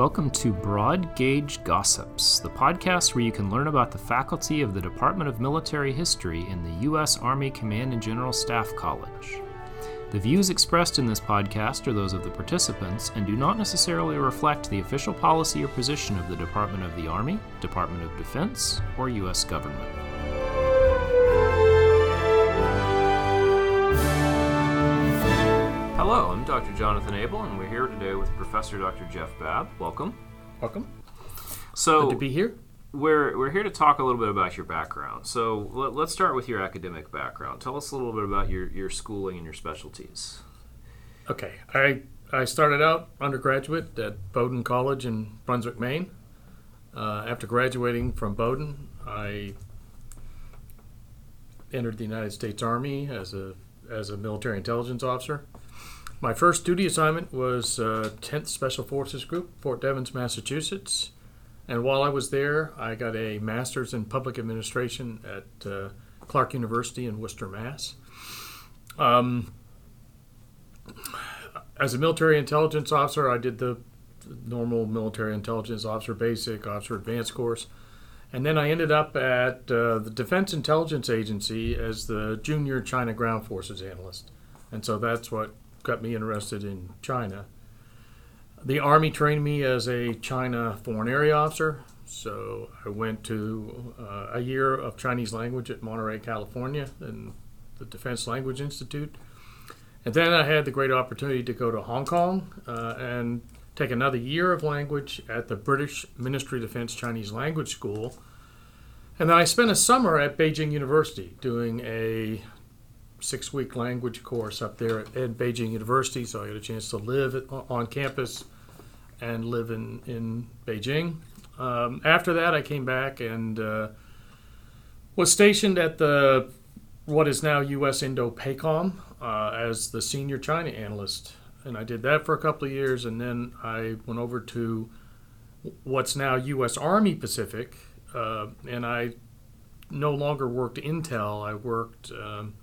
Welcome to Broad Gauge Gossips, the podcast where you can learn about the faculty of the Department of Military History in the U.S. Army Command and General Staff College. The views expressed in this podcast are those of the participants and do not necessarily reflect the official policy or position of the Department of the Army, Department of Defense, or U.S. government. Hello, I'm Dr. Jonathan Abel, and we're here today with Professor Dr. Geoff Babb. Welcome. Welcome. So, Good to be here. we're, we're here to talk a little bit about your background. So, let, let's start with your academic background. Tell us a little bit about your, your schooling and your specialties. Okay. I I started out undergraduate at Bowdoin College in Brunswick, Maine. Uh, after graduating from Bowdoin, I entered the United States Army as a as a military intelligence officer. My first duty assignment was uh, 10th Special Forces Group, Fort Devens, Massachusetts. And while I was there, I got a master's in public administration at uh, Clark University in Worcester, Mass. Um, as a military intelligence officer, I did the normal military intelligence officer basic, officer advanced course. And then I ended up at uh, the Defense Intelligence Agency as the junior China Ground Forces analyst. And so that's what got me interested in China. The Army trained me as a China Foreign Area Officer. So I went to uh, a year of Chinese language at Monterey, California, in the Defense Language Institute. And then I had the great opportunity to go to Hong Kong uh, and take another year of language at the British Ministry of Defense Chinese Language School. And then I spent a summer at Beijing University doing a six week language course up there at, at Beijing University. So I had a chance to live at, on campus and live in, in Beijing. Um, after that, I came back and uh, was stationed at the what is now U.S. Indo-PACOM uh, as the senior China analyst, and I did that for a couple of years, and then I went over to what's now U.S. Army Pacific, uh, and I no longer worked intel. I worked um,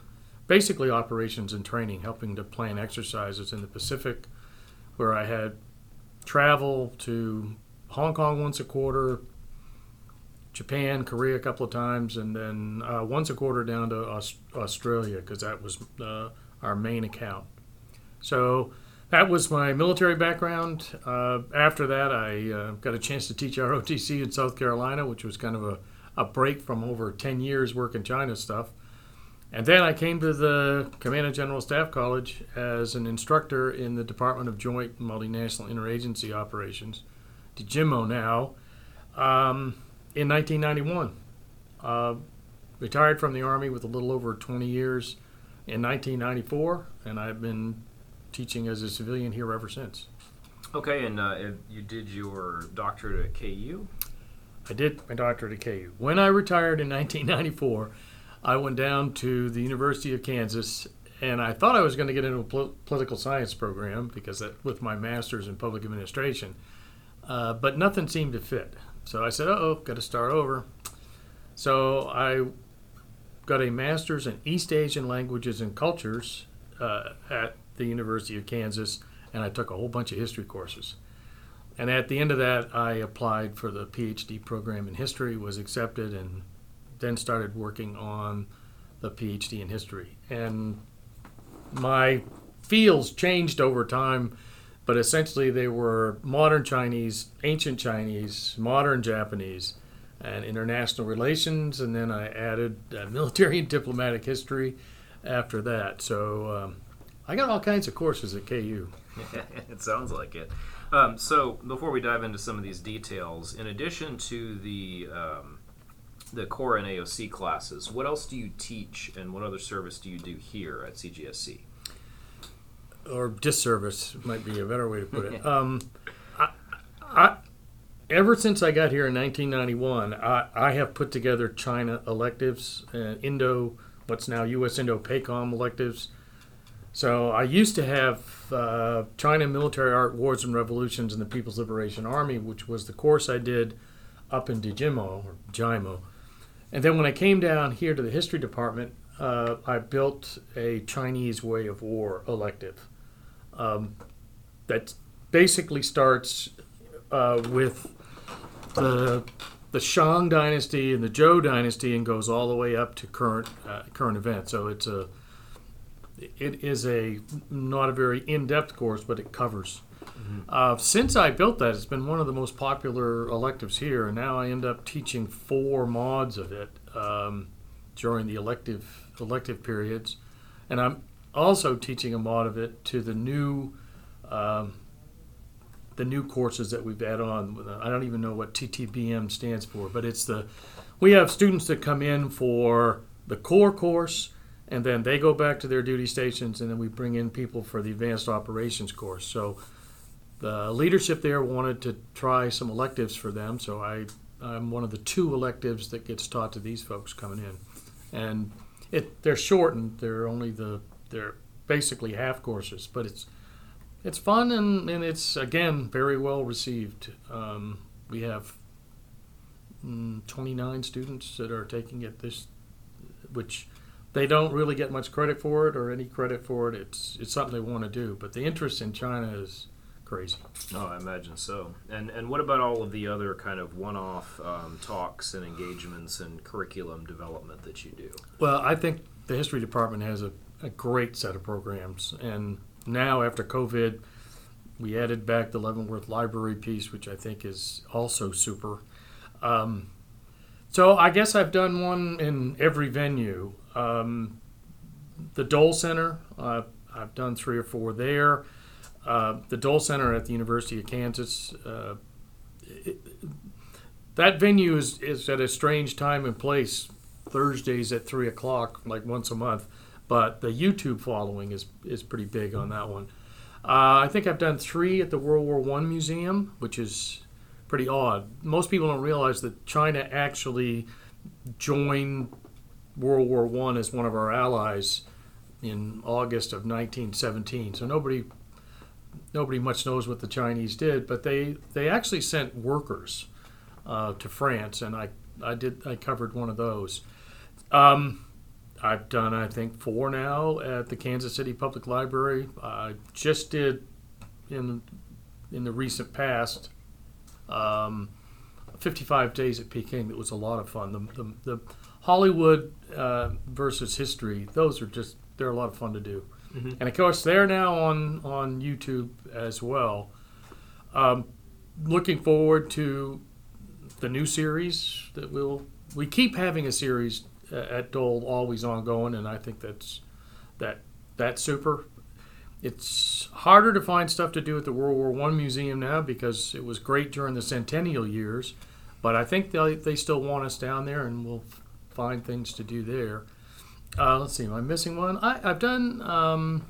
basically operations and training, helping to plan exercises in the Pacific, where I had travel to Hong Kong once a quarter, Japan, Korea a couple of times, and then uh, once a quarter down to Aus- Australia because that was uh, our main account. So that was my military background. Uh, after that, I uh, got a chance to teach ROTC in South Carolina, which was kind of a, a break from over 10 years working China stuff. And then I came to the Command and General Staff College as an instructor in the Department of Joint Multinational Interagency Operations, DJIMO now, um, in 1991. Uh, retired from the Army with a little over 20 years in 1994, and I've been teaching as a civilian here ever since. Okay, and uh, you did your doctorate at KU? I did my doctorate at KU. When I retired in 1994, I went down to the University of Kansas, and I thought I was going to get into a pol- political science program because that, with my master's in public administration, uh, but nothing seemed to fit. So I said, "Oh, got to start over." So I got a master's in East Asian languages and cultures uh, at the University of Kansas, and I took a whole bunch of history courses. And at the end of that, I applied for the PhD program in history, was accepted, and then started working on the PhD in history. And my fields changed over time, but essentially they were modern Chinese, ancient Chinese, modern Japanese, and international relations. And then I added uh, military and diplomatic history after that. So um, I got all kinds of courses at KU. it sounds like it. Um, so before we dive into some of these details, in addition to the um, the core and AOC classes, what else do you teach, and what other service do you do here at CGSC? Or disservice might be a better way to put it. um, I, I, ever since I got here in 1991, I, I have put together China electives, uh, Indo, what's now U.S. Indo-PACOM electives. So I used to have uh, China Military Art, Wars and Revolutions in the People's Liberation Army, which was the course I did up in Dijimo or Jimo. And then when I came down here to the history department, uh, I built a Chinese Way of War elective um, that basically starts uh, with the the Shang dynasty and the Zhou dynasty, and goes all the way up to current uh, current events. So it's a it is a not a very in depth course, but it covers. Uh, since I built that, it's been one of the most popular electives here, and now I end up teaching four mods of it um, during the elective elective periods, and I'm also teaching a mod of it to the new um, the new courses that we've added on. I don't even know what TTBM stands for, but it's the we have students that come in for the core course, and then they go back to their duty stations, and then we bring in people for the advanced operations course. So the leadership there wanted to try some electives for them, so I I'm one of the two electives that gets taught to these folks coming in, and it they're shortened. They're only the they're basically half courses, but it's it's fun and, and it's again very well received. Um, we have mm, 29 students that are taking it this, which they don't really get much credit for it or any credit for it. It's it's something they want to do, but the interest in China is crazy. Oh, I imagine so. And and what about all of the other kind of one-off um, talks and engagements and curriculum development that you do? Well, I think the history department has a, a great set of programs, and now after COVID, we added back the Leavenworth Library piece, which I think is also super. Um, so I guess I've done one in every venue. Um, the Dole Center, uh, I've done three or four there. Uh, the Dole Center at the University of Kansas. Uh, it, that venue is, is at a strange time and place. Thursdays at three o'clock, like once a month, but the YouTube following is is pretty big on that one. Uh, I think I've done three at the World War One Museum, which is pretty odd. Most people don't realize that China actually joined World War One as one of our allies in August of 1917. So nobody nobody much knows what the Chinese did, but they they actually sent workers uh, to France, and I I did I covered one of those. Um, I've done I think four now at the Kansas City Public Library. I just did in in the recent past. Um, 55 days at Peking. That was a lot of fun. The, the, the Hollywood uh, versus history. Those are just they're a lot of fun to do. Mm-hmm. And of course, they're now on on YouTube as well. Um, looking forward to the new series that we'll we keep having a series at Dole always ongoing, and I think that's that that's super. It's harder to find stuff to do at the World War One museum now because it was great during the centennial years, but I think they they still want us down there, and we'll find things to do there. Uh, let's see, am I missing one? I, have done um,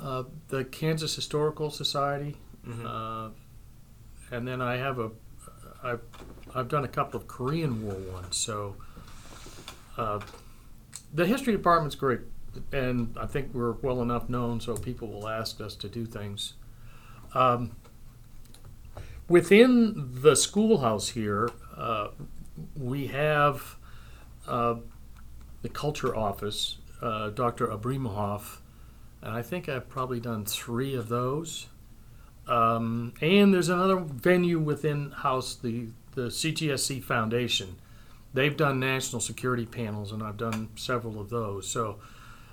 uh, the Kansas Historical Society, mm-hmm. uh, and then I have a I've I've done a couple of Korean War ones. So uh, the history department's great, and I think we're well enough known so people will ask us to do things. Um, within the schoolhouse here, uh, we have uh, the culture office, uh, Dr. Abrimov, and I think I've probably done three of those. Um, and there's another venue within house, the the CGSC Foundation. They've done national security panels, and I've done several of those. So,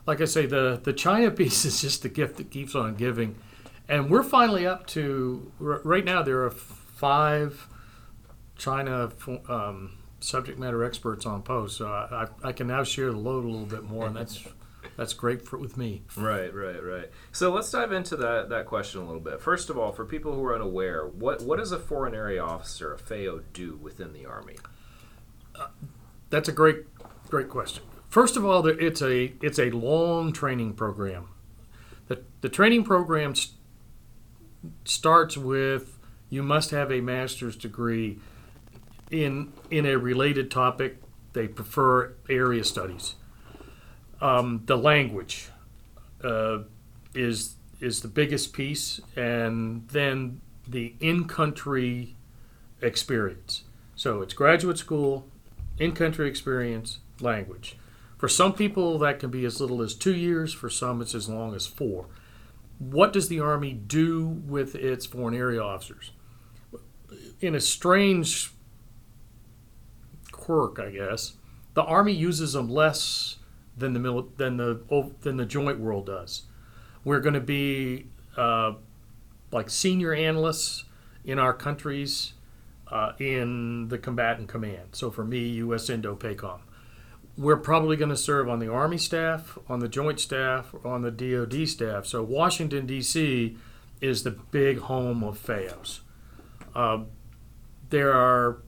like I say, the the China piece is just the gift that keeps on giving, and we're finally up to right now. There are five China um, subject matter experts on post, so I, I, I, can now share the load a little bit more, and that's that's great for with me. Right, right, right. So let's dive into that that question a little bit. First of all, for people who are unaware, what what does a foreign area officer, a FAO, do within the Army? Uh, that's a great great question. First of all, it's a it's a long training program. The the training program st- starts with you must have a master's degree in in a related topic. They prefer area studies. Um, the language uh, is is the biggest piece, and then the in-country experience. So it's graduate school, in-country experience, language. For some people, that can be as little as two years. For some, it's as long as four. What does the Army do with its foreign area officers? in a strange quirk, I guess, the Army uses them less than the mili- than the than the joint world does. We're going to be uh, like senior analysts in our countries uh, in the combatant command. So for me, U.S. Indo-PACOM. We're probably going to serve on the Army staff, on the Joint staff, on the DoD staff. So Washington D.C. is the big home of FAOs. Uh, there are,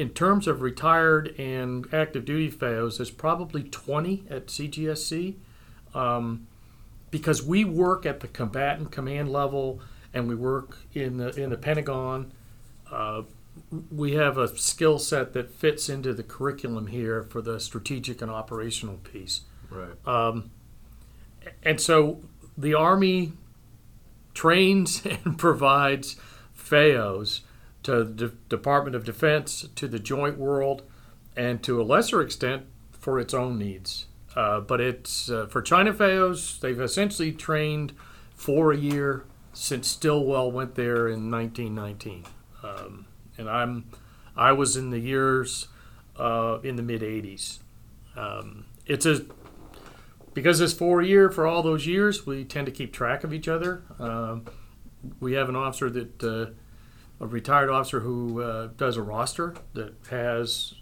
in terms of retired and active duty FAOs, there's probably 20 at CGSC. Um, because we work at the combatant command level and we work in the in the Pentagon. Uh, we have a skill set that fits into the curriculum here for the strategic and operational piece. Right. Um, and so the Army trains and provides FAOs to the De- Department of Defense, to the joint world, and to a lesser extent for its own needs. Uh, but it's uh, for China FAOs, they've essentially trained for a year since Stilwell went there in 1919. Um, and I'm, I was in the years uh, in the mid 80s. Um, it's a because it's four year for all those years. We tend to keep track of each other. Um, we have an officer that uh, a retired officer who uh, does a roster that has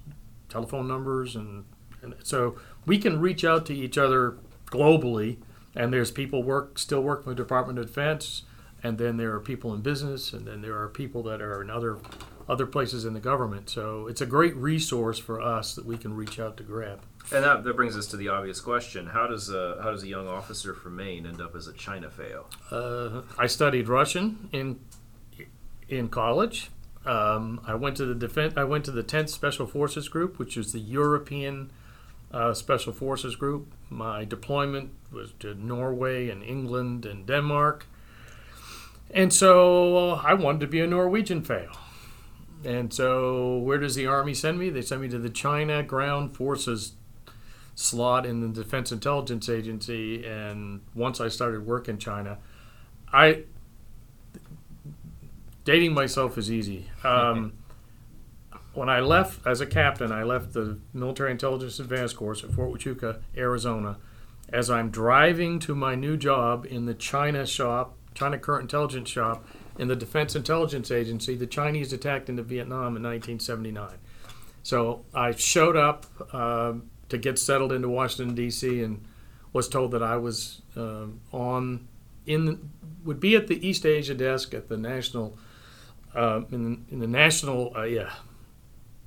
telephone numbers and, and so we can reach out to each other globally and there's people work still working with the department of defense and then there are people in business and then there are people that are in other other places in the government. So it's a great resource for us that we can reach out to grab. And that, that brings us to the obvious question: How does a how does a young officer from Maine end up as a China FAO? uh, i studied russian in in college um, i went to the defense i went to the 10th special forces group which is the european uh, special forces group my deployment was to norway and england and denmark and so I wanted to be a Norwegian FAO. And so where does the Army send me? They send me to the China Ground Forces slot in the Defense Intelligence Agency. And once I started work in China, I dating myself is easy. Um, when I left as a captain, I left the Military Intelligence Advanced Course at Fort Huachuca, Arizona. As I'm driving to my new job in the China shop, China Current Intelligence shop in the Defense Intelligence Agency, the Chinese attacked into Vietnam in 1979. So I showed up um to get settled into Washington D.C. and was told that I was um, on in would be at the East Asia desk at the national uh, in, in the national uh, yeah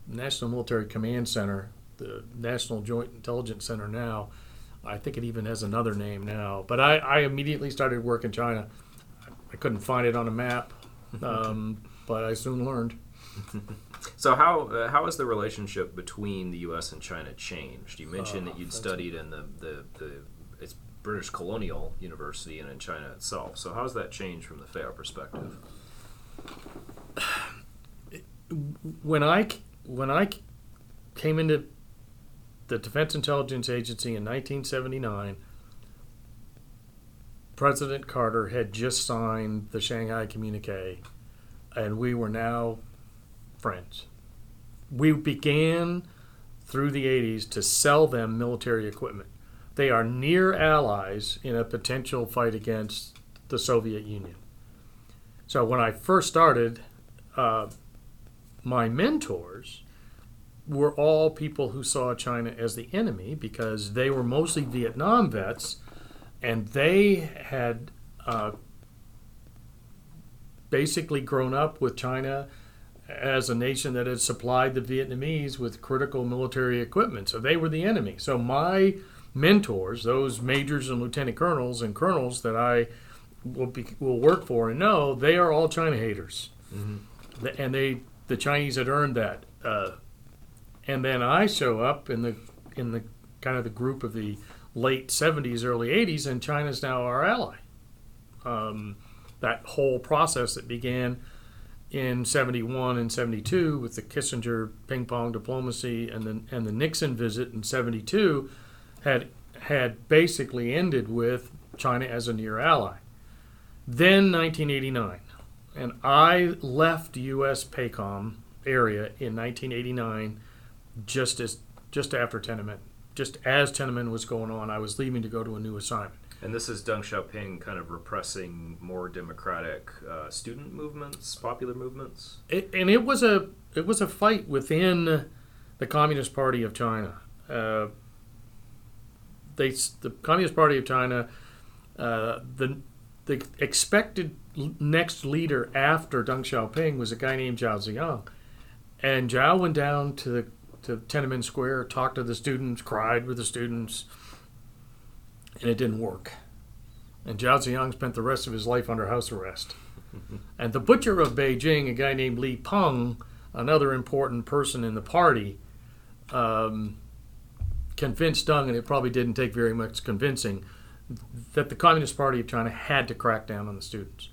National Military Command Center, the National Joint Intelligence Center now. I think it even has another name now. But I, I immediately started work in China. I couldn't find it on a map, um, but I soon learned. So how uh, how has the relationship between the U.S. and China changed? You mentioned that you'd studied in the, the, the it's British Colonial University and in China itself. So how has that changed from the FAO perspective? When I when I came into the Defense Intelligence Agency in 1979, President Carter had just signed the Shanghai Communique, and we were now friends. We began through the 80s to sell them military equipment. They are near allies in a potential fight against the Soviet Union. So when I first started, uh, my mentors were all people who saw China as the enemy because they were mostly Vietnam vets and they had uh, basically grown up with China as a nation that had supplied the Vietnamese with critical military equipment. So they were the enemy. So my mentors, those majors and lieutenant colonels and colonels that I will, be, will work for and know, they are all China haters. The- And they the Chinese had earned that. Uh, and then I show up in the in the kind of the group of the late 70s, early 80s, and China's now our ally. Um, that whole process that began in 71 and 72 with the Kissinger ping pong diplomacy and the, and the Nixon visit in 72 had had basically ended with China as a near ally. Then 1989, And I left U.S. PACOM area in 1989, just as just after Tiananmen, just as Tiananmen was going on. I was leaving to go to a new assignment. And this is Deng Xiaoping kind of repressing more democratic uh, student movements, popular movements. It, and it was a it was a fight within the Communist Party of China. Uh, they the Communist Party of China, uh, the the expected next leader after Deng Xiaoping was a guy named Zhao Ziyang, and Zhao went down to the to Tiananmen Square, talked to the students, cried with the students, and it didn't work. And Zhao Ziyang spent the rest of his life under house arrest. and the butcher of Beijing, a guy named Li Peng, another important person in the party, um, convinced Deng, and it probably didn't take very much convincing, that the Communist Party of China had to crack down on the students.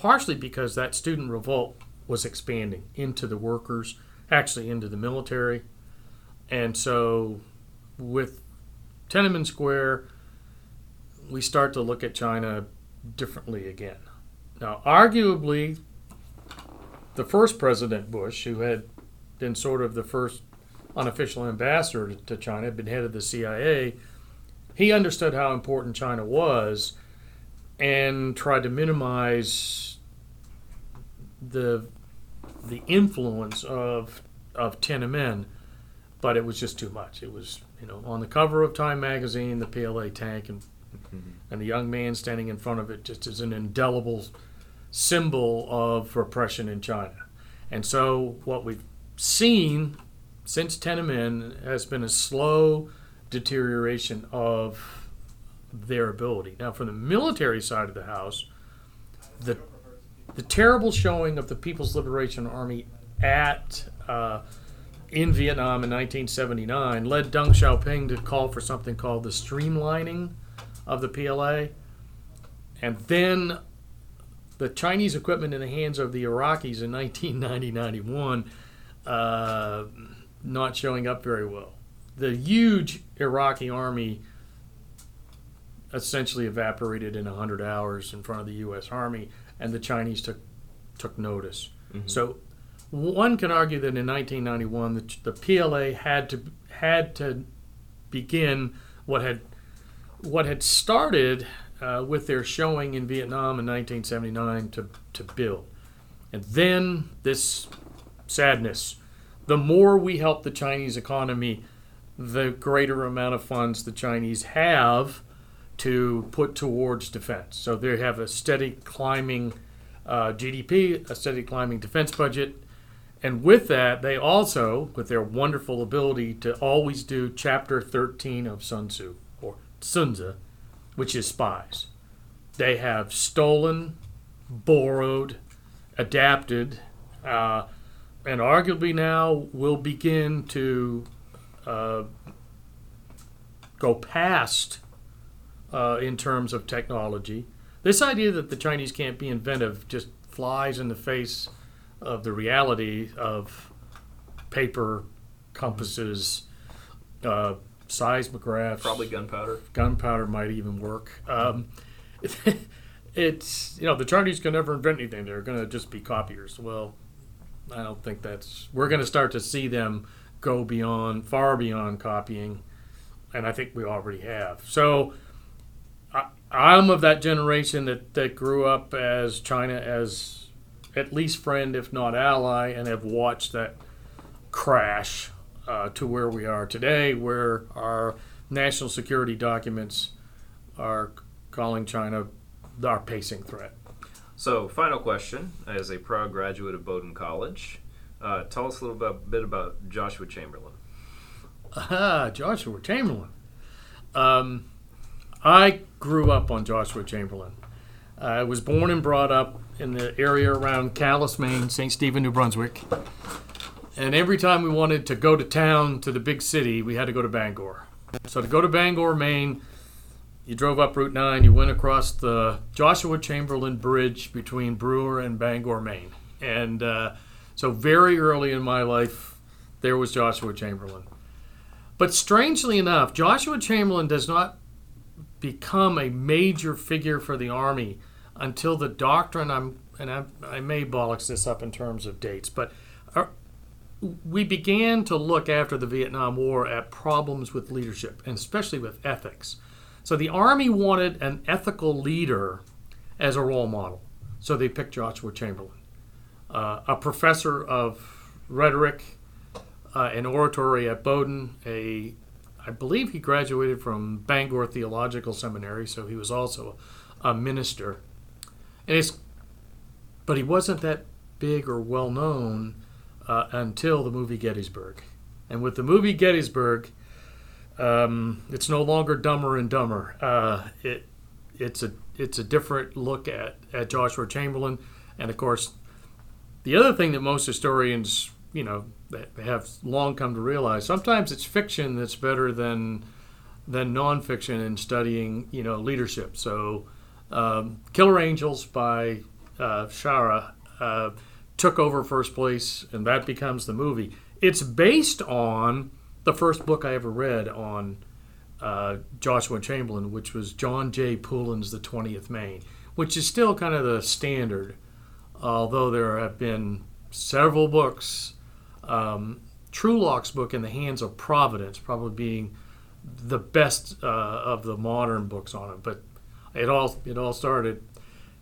Partially because that student revolt was expanding into the workers, actually into the military. And so with Tiananmen Square, we start to look at China differently again. Now, arguably, the first President Bush, who had been sort of the first unofficial ambassador to China, had been head of the CIA, he understood how important China was and tried to minimize the the influence of of Tiananmen, but it was just too much. It was you know on the cover of Time magazine, the PLA tank and mm-hmm. and the young man standing in front of it just as an indelible symbol of repression in China. And so what we've seen since Tiananmen has been a slow deterioration of their ability. Now, from the military side of the house, the the terrible showing of the People's Liberation Army at uh, in Vietnam in 1979 led Deng Xiaoping to call for something called the streamlining of the PLA, and then the Chinese equipment in the hands of the Iraqis in 1990-91 uh, not showing up very well. The huge Iraqi army essentially evaporated in 100 hours in front of the U.S. Army, and the Chinese took took notice. Mm-hmm. So one can argue that in 1991 the, the PLA had to had to begin what had what had started uh, with their showing in Vietnam in 1979 to, to build. And then this sadness. The more we help the Chinese economy, the greater amount of funds the Chinese have to put towards defense. So they have a steady climbing uh, GDP, a steady climbing defense budget. And with that, they also, with their wonderful ability to always do chapter 13 of Sun Tzu, or Sunzi, which is spies. They have stolen, borrowed, adapted, uh, and arguably now will begin to uh, go past uh, in terms of technology. This idea that the Chinese can't be inventive just flies in the face of the reality of paper, compasses, uh, seismographs. Probably gunpowder. Gunpowder might even work. Um, it's you know the Chinese can never invent anything; they're going to just be copiers. Well, I don't think that's. We're going to start to see them go beyond, far beyond copying, and I think we already have. So I'm of that generation that, that grew up as China as at least friend, if not ally, and have watched that crash uh, to where we are today, where our national security documents are calling China our pacing threat. So, final question as a proud graduate of Bowdoin College, uh, tell us a little bit, bit about Joshua Chamberlain. Ah, Joshua Chamberlain. Um, I grew up on Joshua Chamberlain. I was born and brought up in the area around Calais, Maine, St. Stephen, New Brunswick. And every time we wanted to go to town, to the big city, we had to go to Bangor. So to go to Bangor, Maine, you drove up Route 9, you went across the Joshua Chamberlain Bridge between Brewer and Bangor, Maine. And uh, so very early in my life, there was Joshua Chamberlain. But strangely enough, Joshua Chamberlain does not become a major figure for the Army until the doctrine I'm and I, I may bollocks this up in terms of dates, but our, we began to look after the Vietnam War at problems with leadership, and especially with ethics. So the Army wanted an ethical leader as a role model. So they picked Joshua Chamberlain, uh, a professor of rhetoric uh, and oratory at Bowdoin. A, I believe he graduated from Bangor Theological Seminary, so he was also a minister. And it's, but he wasn't that big or well known uh, until the movie Gettysburg. And with the movie Gettysburg, um, it's no longer Dumber and Dumber. Uh, it it's a it's a different look at, at Joshua Chamberlain, and of course, the other thing that most historians you know have long come to realize sometimes it's fiction that's better than than nonfiction in studying you know leadership. So, um, Killer Angels by uh, Shaara uh, took over first place, and that becomes the movie. It's based on the first book I ever read on uh, Joshua Chamberlain, which was John J. Pullen's The 20th Maine, which is still kind of the standard, although there have been several books. Um, book, In the Hands of Providence, probably being the best uh, of the modern books on it. But it all it all started.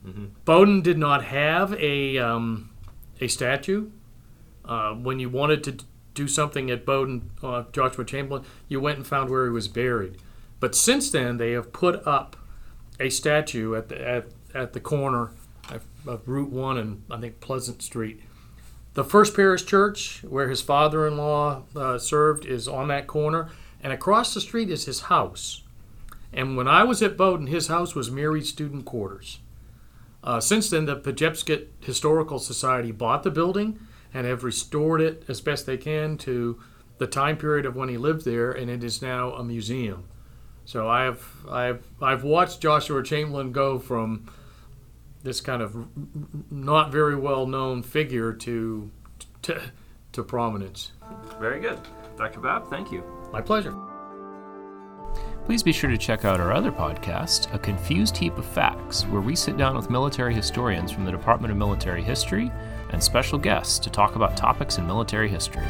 Mm-hmm. Bowdoin did not have a um, a statue. Uh, when you wanted to do something at Bowdoin, uh, Joshua Chamberlain, you went and found where he was buried. But since then, they have put up a statue at the at, at the corner of, of Route One and I think Pleasant Street. The First Parish Church, where his father-in-law uh, served, is on that corner, and across the street is his house. And when I was at Bowdoin, his house was Mary Student Quarters. Uh, since then, the Pejepscot Historical Society bought the building and have restored it as best they can to the time period of when he lived there, and it is now a museum. So I have I've I've watched Joshua Chamberlain go from this kind of not very well known figure to to, to prominence. Very good, Dr. Babb. Thank you. My pleasure. Please be sure to check out our other podcast, A Confused Heap of Facts, where we sit down with military historians from the Department of Military History and special guests to talk about topics in military history.